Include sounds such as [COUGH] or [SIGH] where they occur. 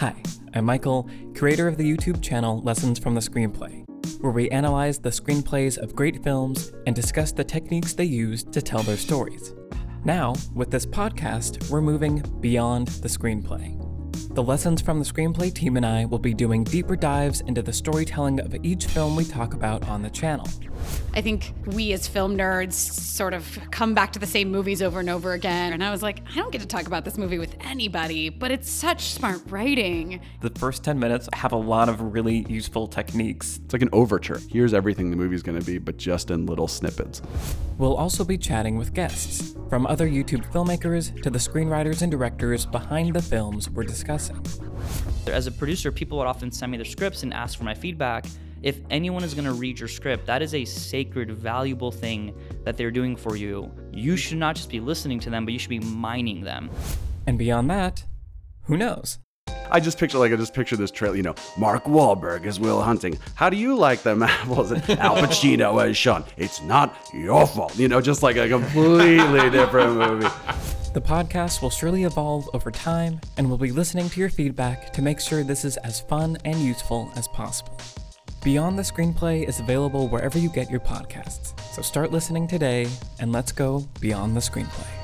Hi, I'm Michael, creator of the YouTube channel Lessons from the Screenplay, where we analyze the screenplays of great films and discuss the techniques they use to tell their stories. Now, with this podcast, we're moving beyond the screenplay. The Lessons from the Screenplay team and I will be doing deeper dives into the storytelling of each film we talk about on the channel. I think we as film nerds sort of come back to the same movies over and over again. And I was like, I don't get to talk about this movie with anybody, but it's such smart writing. The first 10 minutes have a lot of really useful techniques. It's like an overture. Here's everything the movie's going to be, but just in little snippets. We'll also be chatting with guests, from other YouTube filmmakers to the screenwriters and directors behind the films we're discussing. As a producer, people would often send me their scripts and ask for my feedback. If anyone is going to read your script, that is a sacred, valuable thing that they're doing for you. You should not just be listening to them, but you should be mining them. And beyond that, who knows? I just picture like I just picture this trailer. You know, Mark Wahlberg as Will Hunting. How do you like them [LAUGHS] apples? Al Pacino [LAUGHS] as Sean. It's not your fault. You know, just like a completely [LAUGHS] different movie. The podcast will surely evolve over time, and we'll be listening to your feedback to make sure this is as fun and useful as possible. Beyond the Screenplay is available wherever you get your podcasts, so start listening today and let's go beyond the screenplay.